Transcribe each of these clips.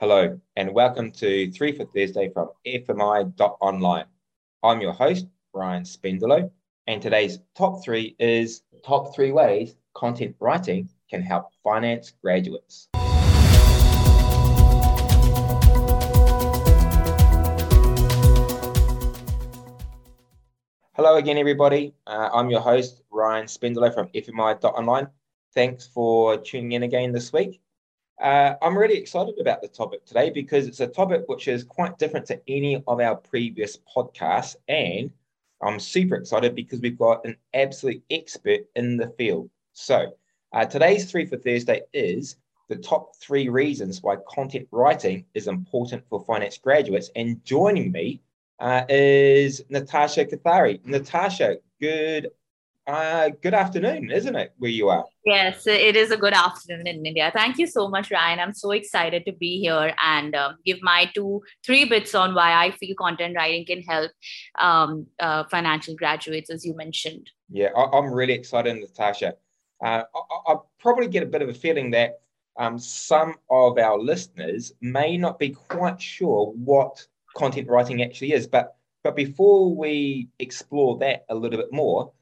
Hello, and welcome to Three for Thursday from FMI.online. I'm your host, Ryan Spendolo, and today's top three is top three ways content writing can help finance graduates. Hello again, everybody. Uh, I'm your host, Ryan Spendolo from FMI.online. Thanks for tuning in again this week. Uh, I'm really excited about the topic today because it's a topic which is quite different to any of our previous podcasts. And I'm super excited because we've got an absolute expert in the field. So, uh, today's three for Thursday is the top three reasons why content writing is important for finance graduates. And joining me uh, is Natasha Kothari. Natasha, good uh, good afternoon, isn't it, where you are? Yes, it is a good afternoon in India. Thank you so much, Ryan. I'm so excited to be here and um, give my two, three bits on why I feel content writing can help um, uh, financial graduates, as you mentioned. Yeah, I- am really excited, Natasha. Uh, I-, I probably get a bit of a feeling that um, some of our listeners may not be quite sure what content writing actually is, but but before we explore that a little bit more,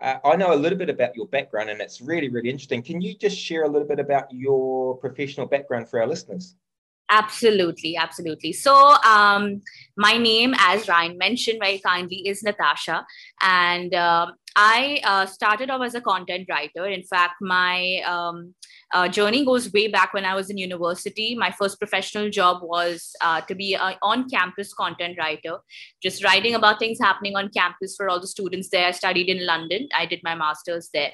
uh, I know a little bit about your background and it's really, really interesting. Can you just share a little bit about your professional background for our listeners? Absolutely, absolutely. So, um, my name, as Ryan mentioned very kindly, is Natasha, and uh, I uh, started off as a content writer. In fact, my um, uh, journey goes way back when I was in university. My first professional job was uh, to be an on campus content writer, just writing about things happening on campus for all the students there. I studied in London, I did my master's there.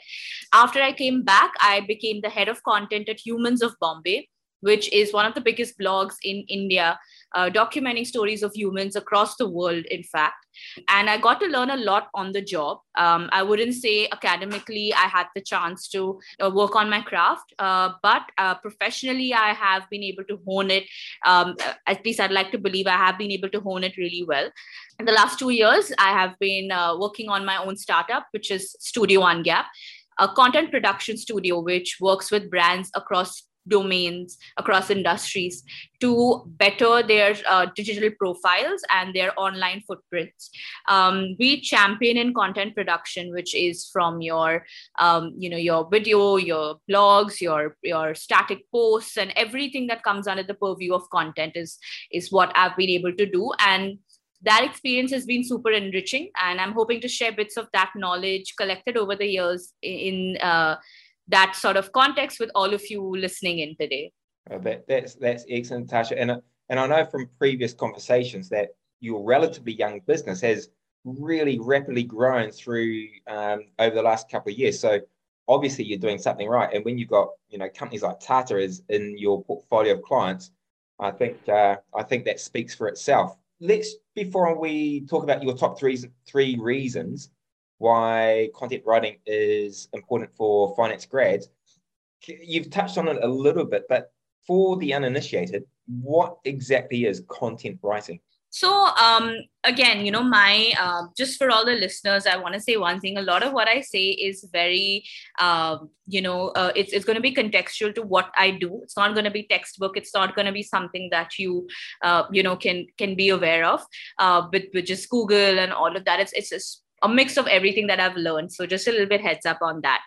After I came back, I became the head of content at Humans of Bombay which is one of the biggest blogs in India, uh, documenting stories of humans across the world, in fact. And I got to learn a lot on the job. Um, I wouldn't say academically I had the chance to uh, work on my craft, uh, but uh, professionally I have been able to hone it. Um, at least I'd like to believe I have been able to hone it really well. In the last two years, I have been uh, working on my own startup, which is Studio One Gap a content production studio which works with brands across domains across industries to better their uh, digital profiles and their online footprints. Um, we champion in content production which is from your um, you know your video your blogs your your static posts and everything that comes under the purview of content is is what i've been able to do. And that experience has been super enriching and i'm hoping to share bits of that knowledge collected over the years in uh, that sort of context with all of you listening in today. Uh, that, that's that's excellent, Tasha. And uh, and I know from previous conversations that your relatively young business has really rapidly grown through um, over the last couple of years. So obviously you're doing something right. And when you've got you know companies like Tata is in your portfolio of clients, I think uh, I think that speaks for itself. Let's before we talk about your top three three reasons why content writing is important for finance grads. You've touched on it a little bit, but for the uninitiated, what exactly is content writing? So um, again, you know, my uh, just for all the listeners, I want to say one thing. A lot of what I say is very, um, you know, uh, it's it's going to be contextual to what I do. It's not going to be textbook. It's not going to be something that you, uh, you know, can can be aware of uh, with with just Google and all of that. It's it's a mix of everything that I've learned. So just a little bit heads up on that.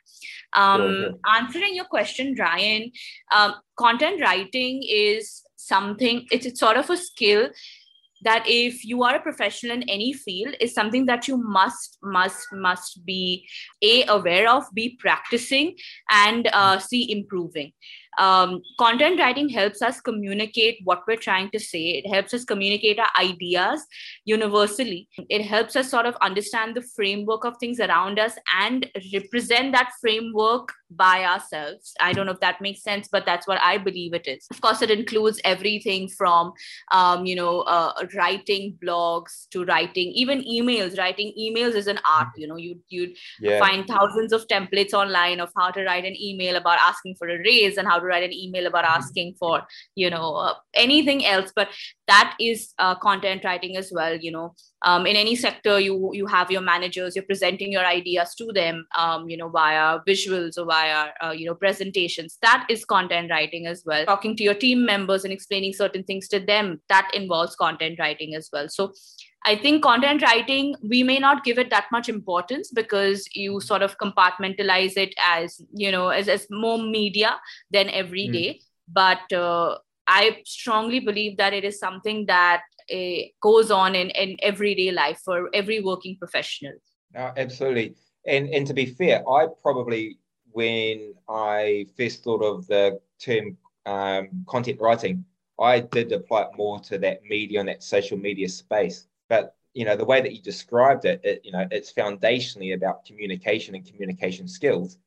Um. Answering your question, Ryan, um, content writing is something. It's, it's sort of a skill that if you are a professional in any field is something that you must must must be a aware of be practicing and uh, see improving um, content writing helps us communicate what we're trying to say. It helps us communicate our ideas universally. It helps us sort of understand the framework of things around us and represent that framework by ourselves. I don't know if that makes sense but that's what i believe it is. Of course it includes everything from um, you know uh, writing blogs to writing even emails. Writing emails is an art you know you you yeah. find thousands of templates online of how to write an email about asking for a raise and how to write an email about mm-hmm. asking for you know uh, anything else. But that is uh, content writing as well you know. Um, in any sector you you have your managers you're presenting your ideas to them um, you know via visuals or via via uh, you know presentations that is content writing as well talking to your team members and explaining certain things to them that involves content writing as well so I think content writing, we may not give it that much importance because you sort of compartmentalize it as, you know, as, as more media than every day. mm. But uh, I strongly believe that it is something that uh, goes on in, in everyday life for every working professional. Uh, absolutely. And, and to be fair, I probably, when I first thought of the term um, content writing, I did apply it more to that media and that social media space. But you know the way that you described it, it you know it's foundationally about communication and communication skills.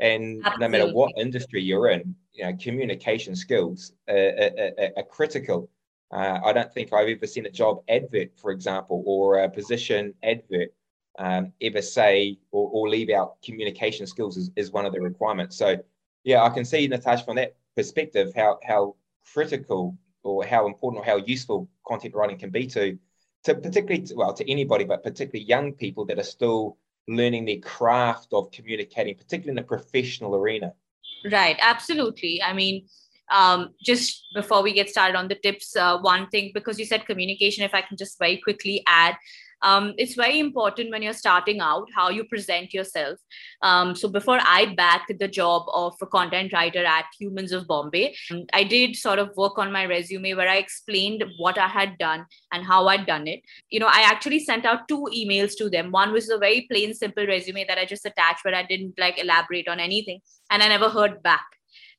And Absolutely. no matter what industry you're in you know communication skills are, are, are critical. Uh, i don't think i've ever seen a job advert for example or a position advert um, ever say or, or, leave out communication skills is, is one of the requirements so yeah i can see natasha from that perspective how how critical or how important or how useful content writing can be to to particularly well to anybody, but particularly young people that are still learning the craft of communicating, particularly in the professional arena. Right, absolutely. I mean, um, just before we get started on the tips, uh, one thing because you said communication, if I can just very quickly add, um, it's very important when you're starting out how you present yourself. Um, so before I backed the job of a content writer at Humans of Bombay, I did sort of work on my resume where I explained what I had done and how I'd done it. You know, I actually sent out two emails to them. One was a very plain, simple resume that I just attached, but I didn't like elaborate on anything, and I never heard back.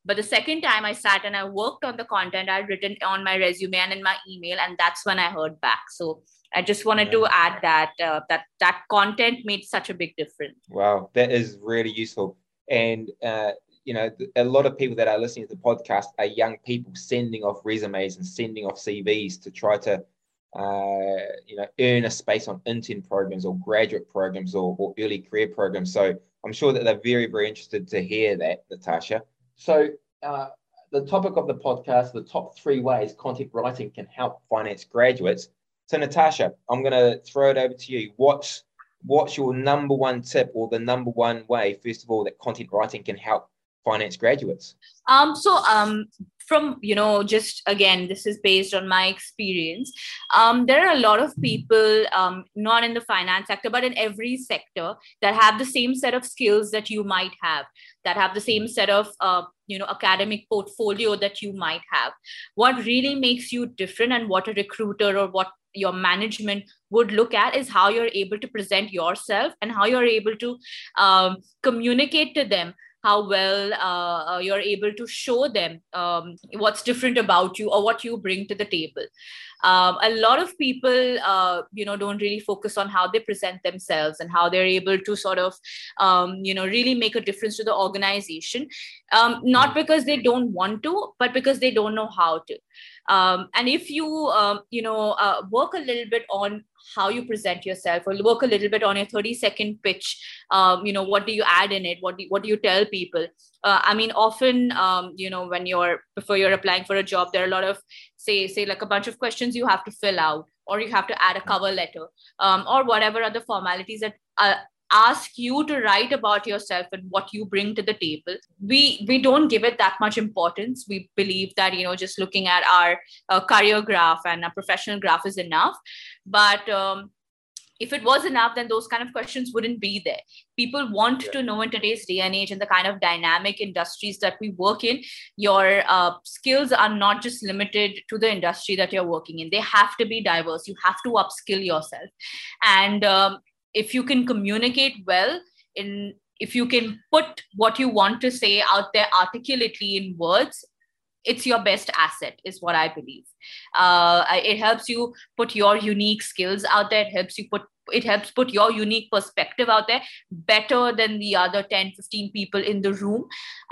But the second time I sat and I worked on the content I'd written on my resume and in my email, and that's when I heard back. So I just wanted yeah. to add that uh, that that content made such a big difference. Wow, that is really useful. And uh, you know, a lot of people that are listening to the podcast are young people sending off resumes and sending off CVs to try to, uh, you know, earn a space on intern programs or graduate programs or, or early career programs. So I'm sure that they're very, very interested to hear that, Natasha. So uh, the topic of the podcast, the top three ways content writing can help finance graduates. So, Natasha, I'm going to throw it over to you. What's what's your number one tip or the number one way, first of all, that content writing can help finance graduates? Um, so um, from you know just again this is based on my experience um, there are a lot of people um, not in the finance sector but in every sector that have the same set of skills that you might have that have the same set of uh, you know academic portfolio that you might have what really makes you different and what a recruiter or what your management would look at is how you're able to present yourself and how you're able to um, communicate to them how well uh, uh, you're able to show them um, what's different about you or what you bring to the table. Um, a lot of people uh, you know don't really focus on how they present themselves and how they're able to sort of um, you know really make a difference to the organization. Um, not hmm. because they don't want to but because they don't know how to um, and if you um, you know uh, work a little bit on how you present yourself or work a little bit on your 30 second pitch um, you know what do you add in it? What do you, what do you tell people? Uh, i mean often um, you know when you're before you're applying for a job there are a lot of say say like a bunch of questions you have to fill out or you have to add a cover letter um, or whatever other formalities that uh, ask you to write about yourself and what you bring to the table. We we don't give it that much importance. We believe that you know just looking at our uh, career graph and a professional graph is enough. But um, if it was enough then those kind of questions wouldn't be there. People want yeah. to know in today's day and age and the kind of dynamic industries that we work in your uh, skills are not just limited to the industry that you're working in. They have to be diverse. You have to upskill yourself. And um, if you can communicate well in if you can put what you want to say out there articulately in words it's your best asset is what i believe. Uh, it helps you put your unique skills out there. It helps you put it helps put your unique perspective out there better than the other 10 15 people in the room.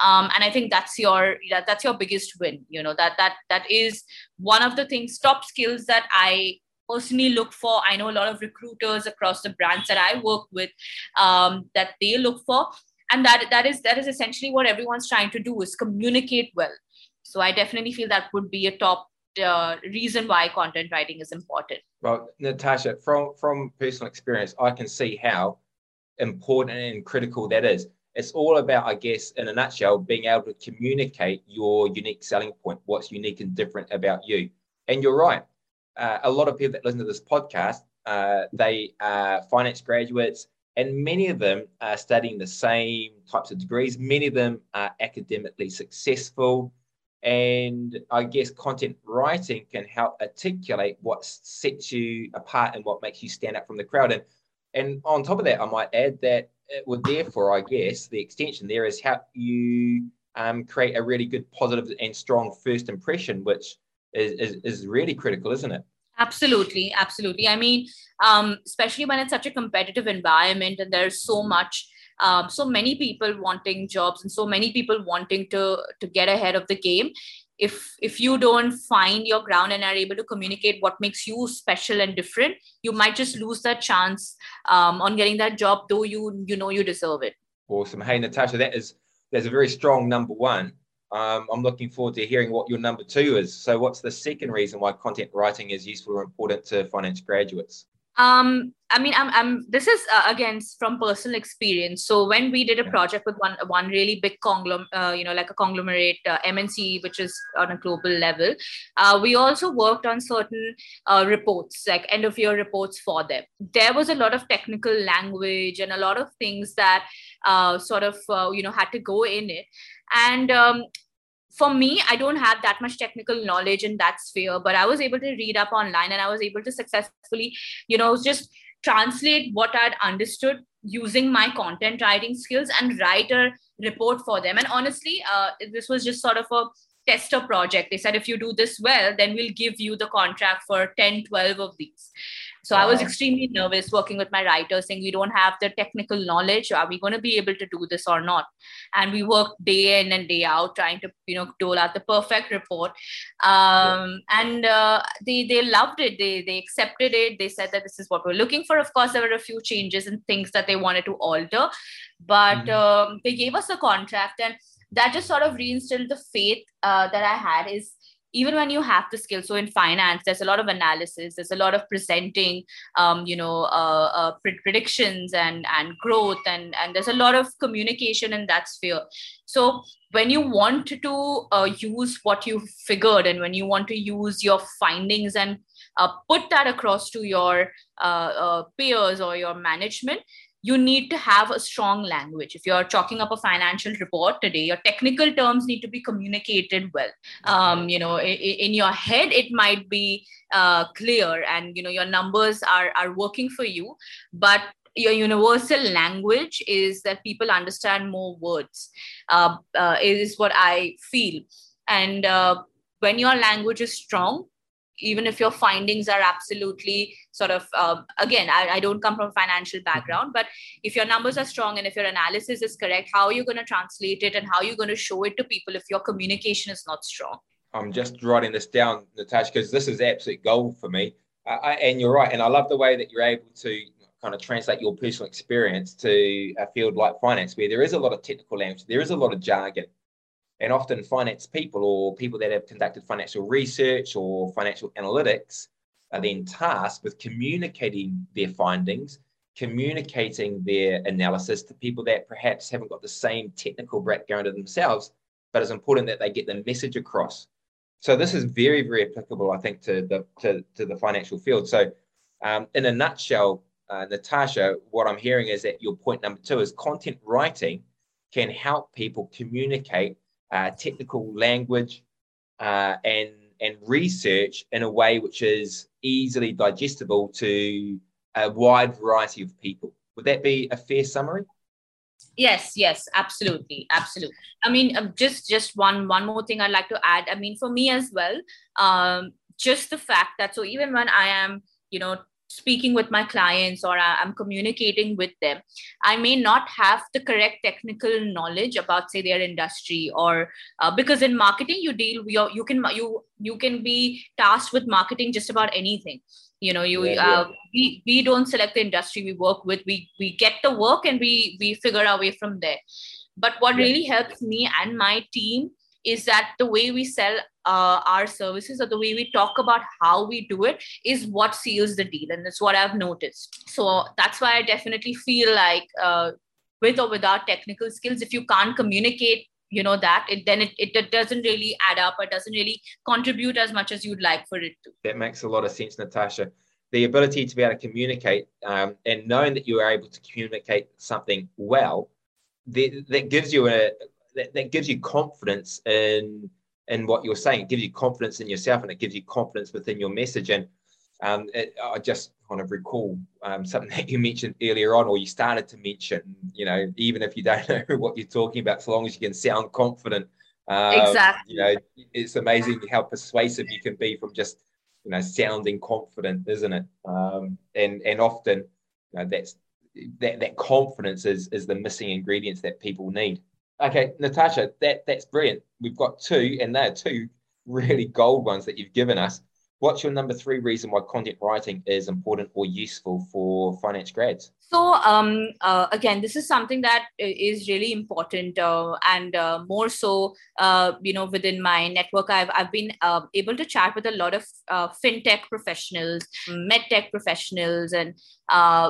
Um, and i think that's your that, that's your biggest win you know that that that is one of the things top skills that i personally look for i know a lot of recruiters across the brands that i work with um, that they look for and that that is that is essentially what everyone's trying to do is communicate well so i definitely feel that would be a top uh, reason why content writing is important well natasha from from personal experience i can see how important and critical that is it's all about, I guess, in a nutshell, being able to communicate your unique selling point, what's unique and different about you. And you're right. Uh, a lot of people that listen to this podcast, uh, they are finance graduates, and many of them are studying the same types of degrees. Many of them are academically successful. And I guess content writing can help articulate what sets you apart and what makes you stand out from the crowd. And, and on top of that, I might add that it would therefore, I guess, the extension there is how you um, create a really good, positive, and strong first impression, which is, is, is really critical, isn't it? Absolutely, absolutely. I mean, um, especially when it's such a competitive environment and there's so much, um, so many people wanting jobs and so many people wanting to to get ahead of the game. If if you don't find your ground and are able to communicate what makes you special and different, you might just lose that chance um, on getting that job, though you you know you deserve it. Awesome. Hey, Natasha, that is there's a very strong number one. Um, I'm looking forward to hearing what your number two is. So, what's the second reason why content writing is useful or important to finance graduates? Um, I mean, I'm, I'm this is uh, again from personal experience. So when we did a project with one one really big conglomerate, uh, you know, like a conglomerate uh, MNC, which is on a global level, uh, we also worked on certain uh, reports, like end of year reports for them. There was a lot of technical language and a lot of things that uh, sort of you know had to go in it, and um, for me, I don't have that much technical knowledge in that sphere, but I was able to read up online and I was able to successfully, you know, just translate what I'd understood using my content writing skills and write a report for them. And honestly, uh, this was just sort of a tester project. They said, if you do this well, then we'll give you the contract for 10, 12 of these. So wow. I was extremely nervous working with my writers, saying we don't have the technical knowledge. Are we going to be able to do this or not? And we worked day in and day out trying to, you know, dole out the perfect report. Um, yeah. And uh, they they loved it. They they accepted it. They said that this is what we're looking for. Of course, there were a few changes and things that they wanted to alter, but mm-hmm. um, they gave us a contract and that just sort of reinstilled the faith uh, that I had is even when you have the skill so in finance there's a lot of analysis there's a lot of presenting um, you know uh, uh, predictions and and growth and and there's a lot of communication in that sphere. So when you want to uh, use what you figured and when you want to use your findings and uh, put that across to your uh, uh, peers or your management you need to have a strong language. If you're chalking up a financial report today, your technical terms need to be communicated well. Um, you know, in, in, your head, it might be uh, clear and, you know, your numbers are, are working for you, but your universal language is that people understand more words uh, uh, is what i feel and uh, when your language is strong even if your findings are absolutely sort of um, again I, I, don't come from a financial background but if your numbers are strong and if your analysis is correct how are you going to translate it and how are you going to show it to people if your communication is not strong? I'm just writing this down natasha because this is absolute gold for me. I, and you're right and i love the way that you're able to kind of translate your personal experience to a field like finance where there is a lot of technical language there is a lot of jargon and often finance people or people that have conducted financial research or financial analytics are then tasked with communicating their findings, communicating their analysis to people that perhaps haven't got the same technical background of themselves, but it's important that they get the message across. So this is very, very applicable, I think, to the to, to the financial field. So, um, in a nutshell, uh, Natasha, what I'm hearing is that your point number two is content writing can help people communicate uh, technical language uh, and and research in a way which is easily digestible to a wide variety of people. Would that be a fair summary? Yes, yes, absolutely, absolutely. I mean, um, just just one one more thing I'd like to add. I mean, for me as well, um, just the fact that so even when I am, you know, speaking with my clients or I'm communicating with them, I may not have the correct technical knowledge about say their industry or uh, because in marketing you deal you you can you you can be tasked with marketing just about anything. You know, you yeah, uh, we we don't select the industry we work with. We we get the work and we we figure our way from there. But what yeah. really helps me and my team is that the way we sell uh, our services or the way we talk about how we do it is what seals the deal and that's what i've noticed. So that's why i definitely feel like uh, with or without technical skills if you can't communicate you know that it then it, it, it doesn't really add up or doesn't really contribute as much as you'd like for it to. That makes a lot of sense natasha. The ability to be able to communicate um, and knowing that you are able to communicate something well that, that gives you a that, that gives you confidence in in what you're saying it gives you confidence in yourself and it gives you confidence within your message and um, it, I just kind of recall um, something that you mentioned earlier on, or you started to mention. You know, even if you don't know what you're talking about, so long as you can sound confident. Um, exactly. You know, it's amazing how persuasive you can be from just you know sounding confident, isn't it? Um, and and often, you know, that's that that confidence is is the missing ingredients that people need. Okay, Natasha, that that's brilliant. We've got two, and they're two really gold ones that you've given us. What's your number three reason why content writing is important or useful for finance grads? So um, uh, again, this is something that is really important, uh, and uh, more so, uh, you know, within my network, I've I've been uh, able to chat with a lot of uh, fintech professionals, medtech professionals, and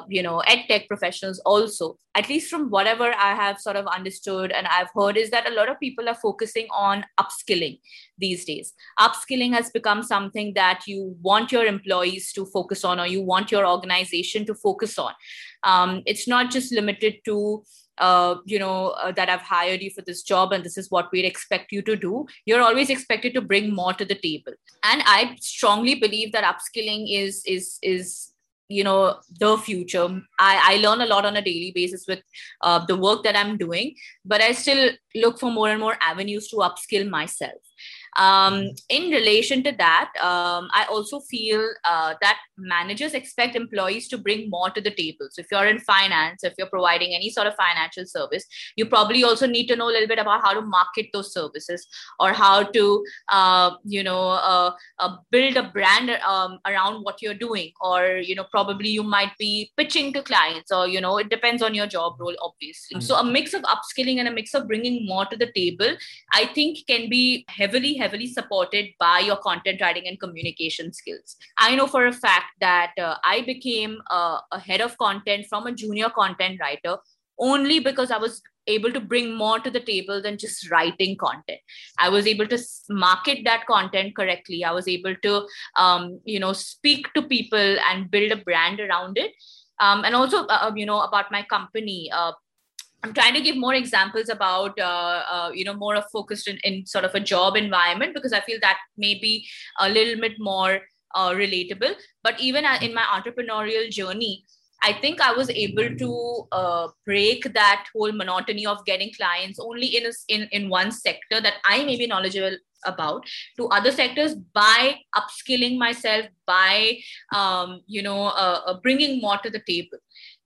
you know, edtech professionals also. At least from whatever I have sort of understood and I've heard, is that a lot of people are focusing on upskilling these days. Upskilling has become something that you want your employees to focus on, or you want your organization to focus on um, it's not just limited to uh, you know uh, that i've hired you for this job and this is what we'd expect you to do. You're always expected to bring more to the table. And i strongly believe that upskilling is is is you know the future. I i learn a lot on a daily basis with uh, the work that i'm doing but i still look for more and more avenues to upskill myself um, in relation to that, um, I also feel uh, that managers expect employees to bring more to the table. So if you're in finance, if you're providing any sort of financial service, you probably also need to know a little bit about how to market those services or how to, uh, you know, uh, uh build a brand um, around what you're doing. Or, you know, probably you might be pitching to clients or, you know, it depends on your job role, obviously. Mm-hmm. So a mix of upskilling and a mix of bringing more to the table, I think can be heavily heavily supported by your content writing and communication skills. I know for a fact that uh, I became uh, a head of content from a junior content writer only because I was able to bring more to the table than just writing content. I was able to market that content correctly. I was able to, um, you know, speak to people and build a brand around it. Um, and also, uh, uh you know, about my company. Uh, I'm trying to give more examples about, uh, uh, you know, more of focused in, in, sort of a job environment because I feel that may be a little bit more uh, relatable. But even in my entrepreneurial journey, I think I was able to uh, break that whole monotony of getting clients only in, a, in in one sector that I may be knowledgeable about to other sectors by upskilling myself by um, you know uh, uh, bringing more to the table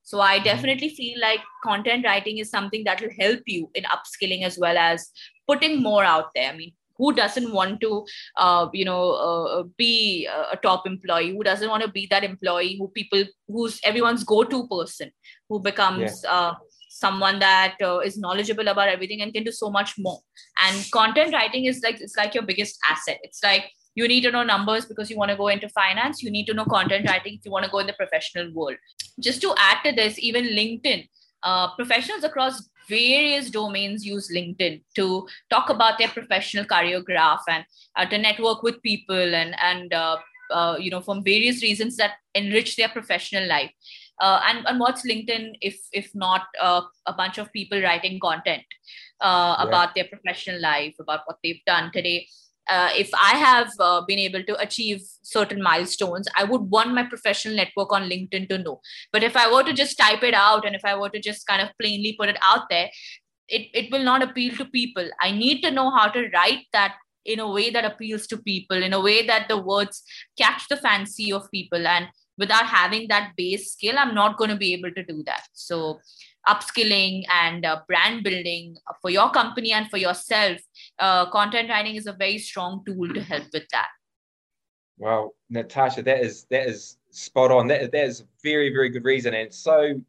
so I mm-hmm. definitely feel like content writing is something that will help you in upskilling as well as putting more out there. I mean, who doesn't want to, uh, you know, uh, be a top employee? Who doesn't want to be that employee who people, who's everyone's go-to person, who becomes yeah. uh, someone that uh, is knowledgeable about everything and can do so much more. And content writing is like it's like your biggest asset. It's like you need to know numbers because you want to go into finance. You need to know content writing if you want to go in the professional world. Just to add to this even linkedin uh, professionals across various domains use linkedin to talk about their professional choreograph and uh, to network with people and and uh, uh, you know from various reasons that enrich their professional life. Uh, and, and what's linkedin if if not uh, a bunch of people writing content uh, yeah. about their professional life about what they've done today uh, if I have uh, been able to achieve certain milestones, I would want my professional network on LinkedIn to know. But if I were to just type it out and if I were to just kind of plainly put it out there, it, it will not appeal to people. I need to know how to write that in a way that appeals to people, in a way that the words catch the fancy of people. And without having that base skill, I'm not going to be able to do that. So upskilling and uh, brand building for your company and for yourself, uh, content writing is a very strong tool to help with that. Well, Natasha, that is that is spot on. That that is very very good reason and so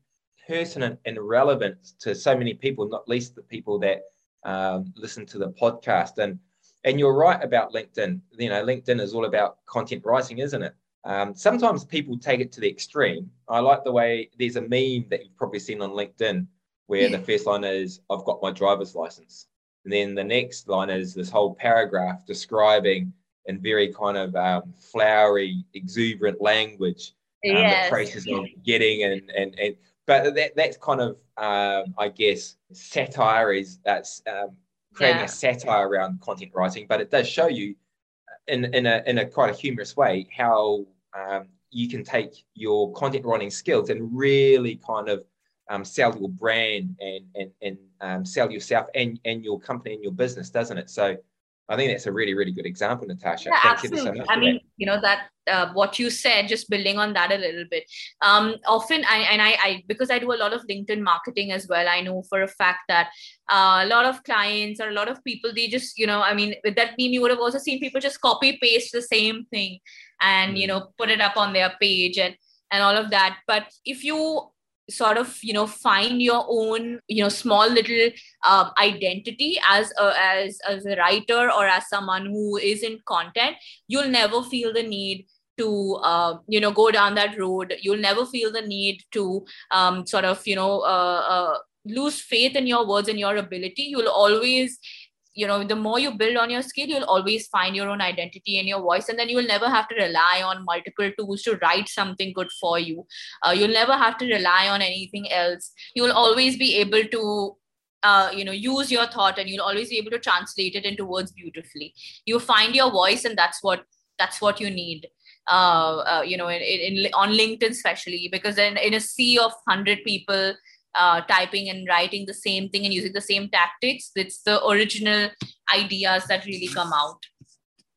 pertinent and relevant to so many people, not least the people that um, listen to the podcast. And and you're right about LinkedIn. You know, LinkedIn is all about content writing, isn't it? Um, sometimes people take it to the extreme. I like the way there's a meme that you've probably seen on LinkedIn where the first line is, I've got my driver's license. And then the next line is this whole paragraph describing in very kind of um, flowery, exuberant language um, yes. the process of getting and, and, and but that, that's kind of, um, I guess, satire is that's um, creating yeah. a satire around content writing, but it does show you in, in, a, in a quite a humorous way how um, you can take your content writing skills and really kind of um, sell your brand and and and um, sell yourself and and your company and your business, doesn't it? So I think that's a really really good example, Natasha. Yeah, Thank absolutely. So I mean, you know that uh, what you said, just building on that a little bit. Um, often, I and I, I because I do a lot of LinkedIn marketing as well. I know for a fact that uh, a lot of clients or a lot of people, they just you know, I mean, with that meme, you would have also seen people just copy paste the same thing and mm. you know put it up on their page and and all of that. But if you sort of you know find your own you know small little uh, identity as a, as as a writer or as someone who is in content you'll never feel the need to uh, you know go down that road. You'll never feel the need to um, sort of you know uh, uh lose faith in your words and your ability. You'll always you know the more you build on your skill you'll always find your own identity and your voice and then you will never have to rely on multiple tools to write something good for you. Uh, you'll never have to rely on anything else. You will always be able to uh, you know use your thought and you'll always be able to translate it into words beautifully. You find your voice and that's what that's what you need uh, uh you know in, in, on linkedin especially because then in a sea of 100 people uh, typing and writing the same thing and using the same tactics. It's the original ideas that really come out.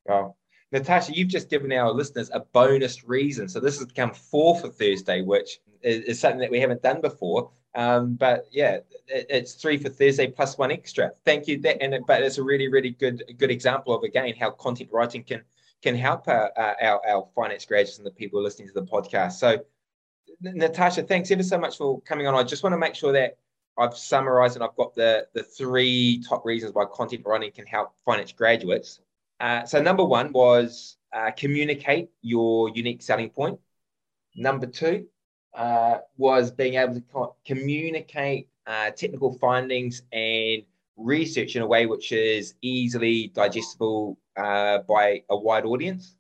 Wow. Natasha, you've just given our listeners a bonus reason. So this has become four for Thursday, which is, is something that we haven't done before. Um, but yeah, it, it's three for Thursday plus one extra. Thank you. That and but it's a really, really good good example of again how content writing can can help our, uh, our, our finance graduates and the people listening to the podcast. So Natasha, thanks ever so much for coming on. I just want to make sure that I've summarized and I've got the, the three top reasons why content writing can help finance graduates. Uh, so, number one was uh, communicate your unique selling point. Number two uh, was being able to co- communicate uh, technical findings and research in a way which is easily digestible uh, by a wide audience.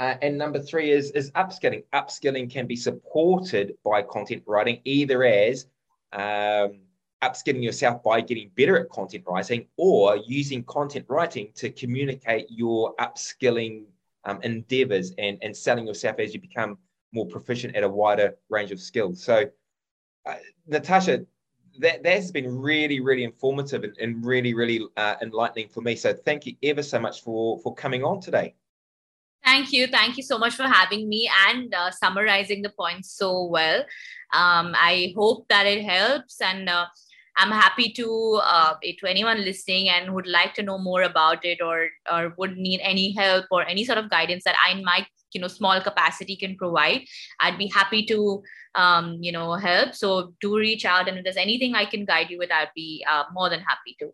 Uh, and number three is, is upskilling. Upskilling can be supported by content writing, either as um, upskilling yourself by getting better at content writing or using content writing to communicate your upskilling um, endeavors and, and selling yourself as you become more proficient at a wider range of skills. So, uh, Natasha, that, that has been really, really informative and, and really, really uh, enlightening for me. So, thank you ever so much for, for coming on today. Thank you. Thank you so much for having me and uh, summarizing the points so well. Um, I hope that it helps. And uh, I'm happy to, uh, to anyone listening and would like to know more about it or, or would need any help or any sort of guidance that I might, you know, small capacity can provide. I'd be happy to, um, you know, help. So do reach out. And if there's anything I can guide you with, I'd be uh, more than happy to.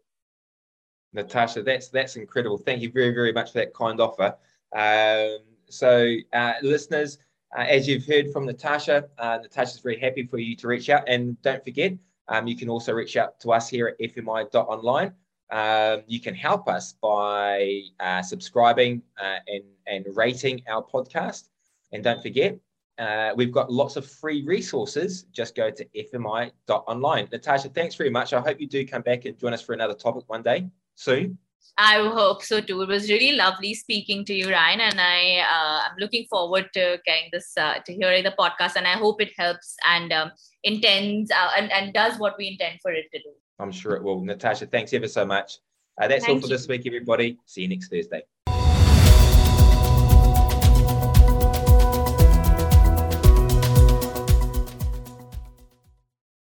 Natasha, that's that's incredible. Thank you very, very much for that kind offer. Um, so, uh, listeners, uh, as you've heard from Natasha, uh, Natasha's very happy for you to reach out. And don't forget, um, you can also reach out to us here at fmi.online. Um, you can help us by uh, subscribing uh, and, and rating our podcast. And don't forget, uh, we've got lots of free resources. Just go to fmi.online. Natasha, thanks very much. I hope you do come back and join us for another topic one day soon. I hope so too. It was really lovely speaking to you, Ryan, and I uh, I'm looking forward to getting this uh, to hearing the podcast, and I hope it helps and um, intends uh, and and does what we intend for it to do. I'm sure it will. Natasha, thanks ever so much. Uh, that's Thank all for you. this week, everybody. See you next Thursday.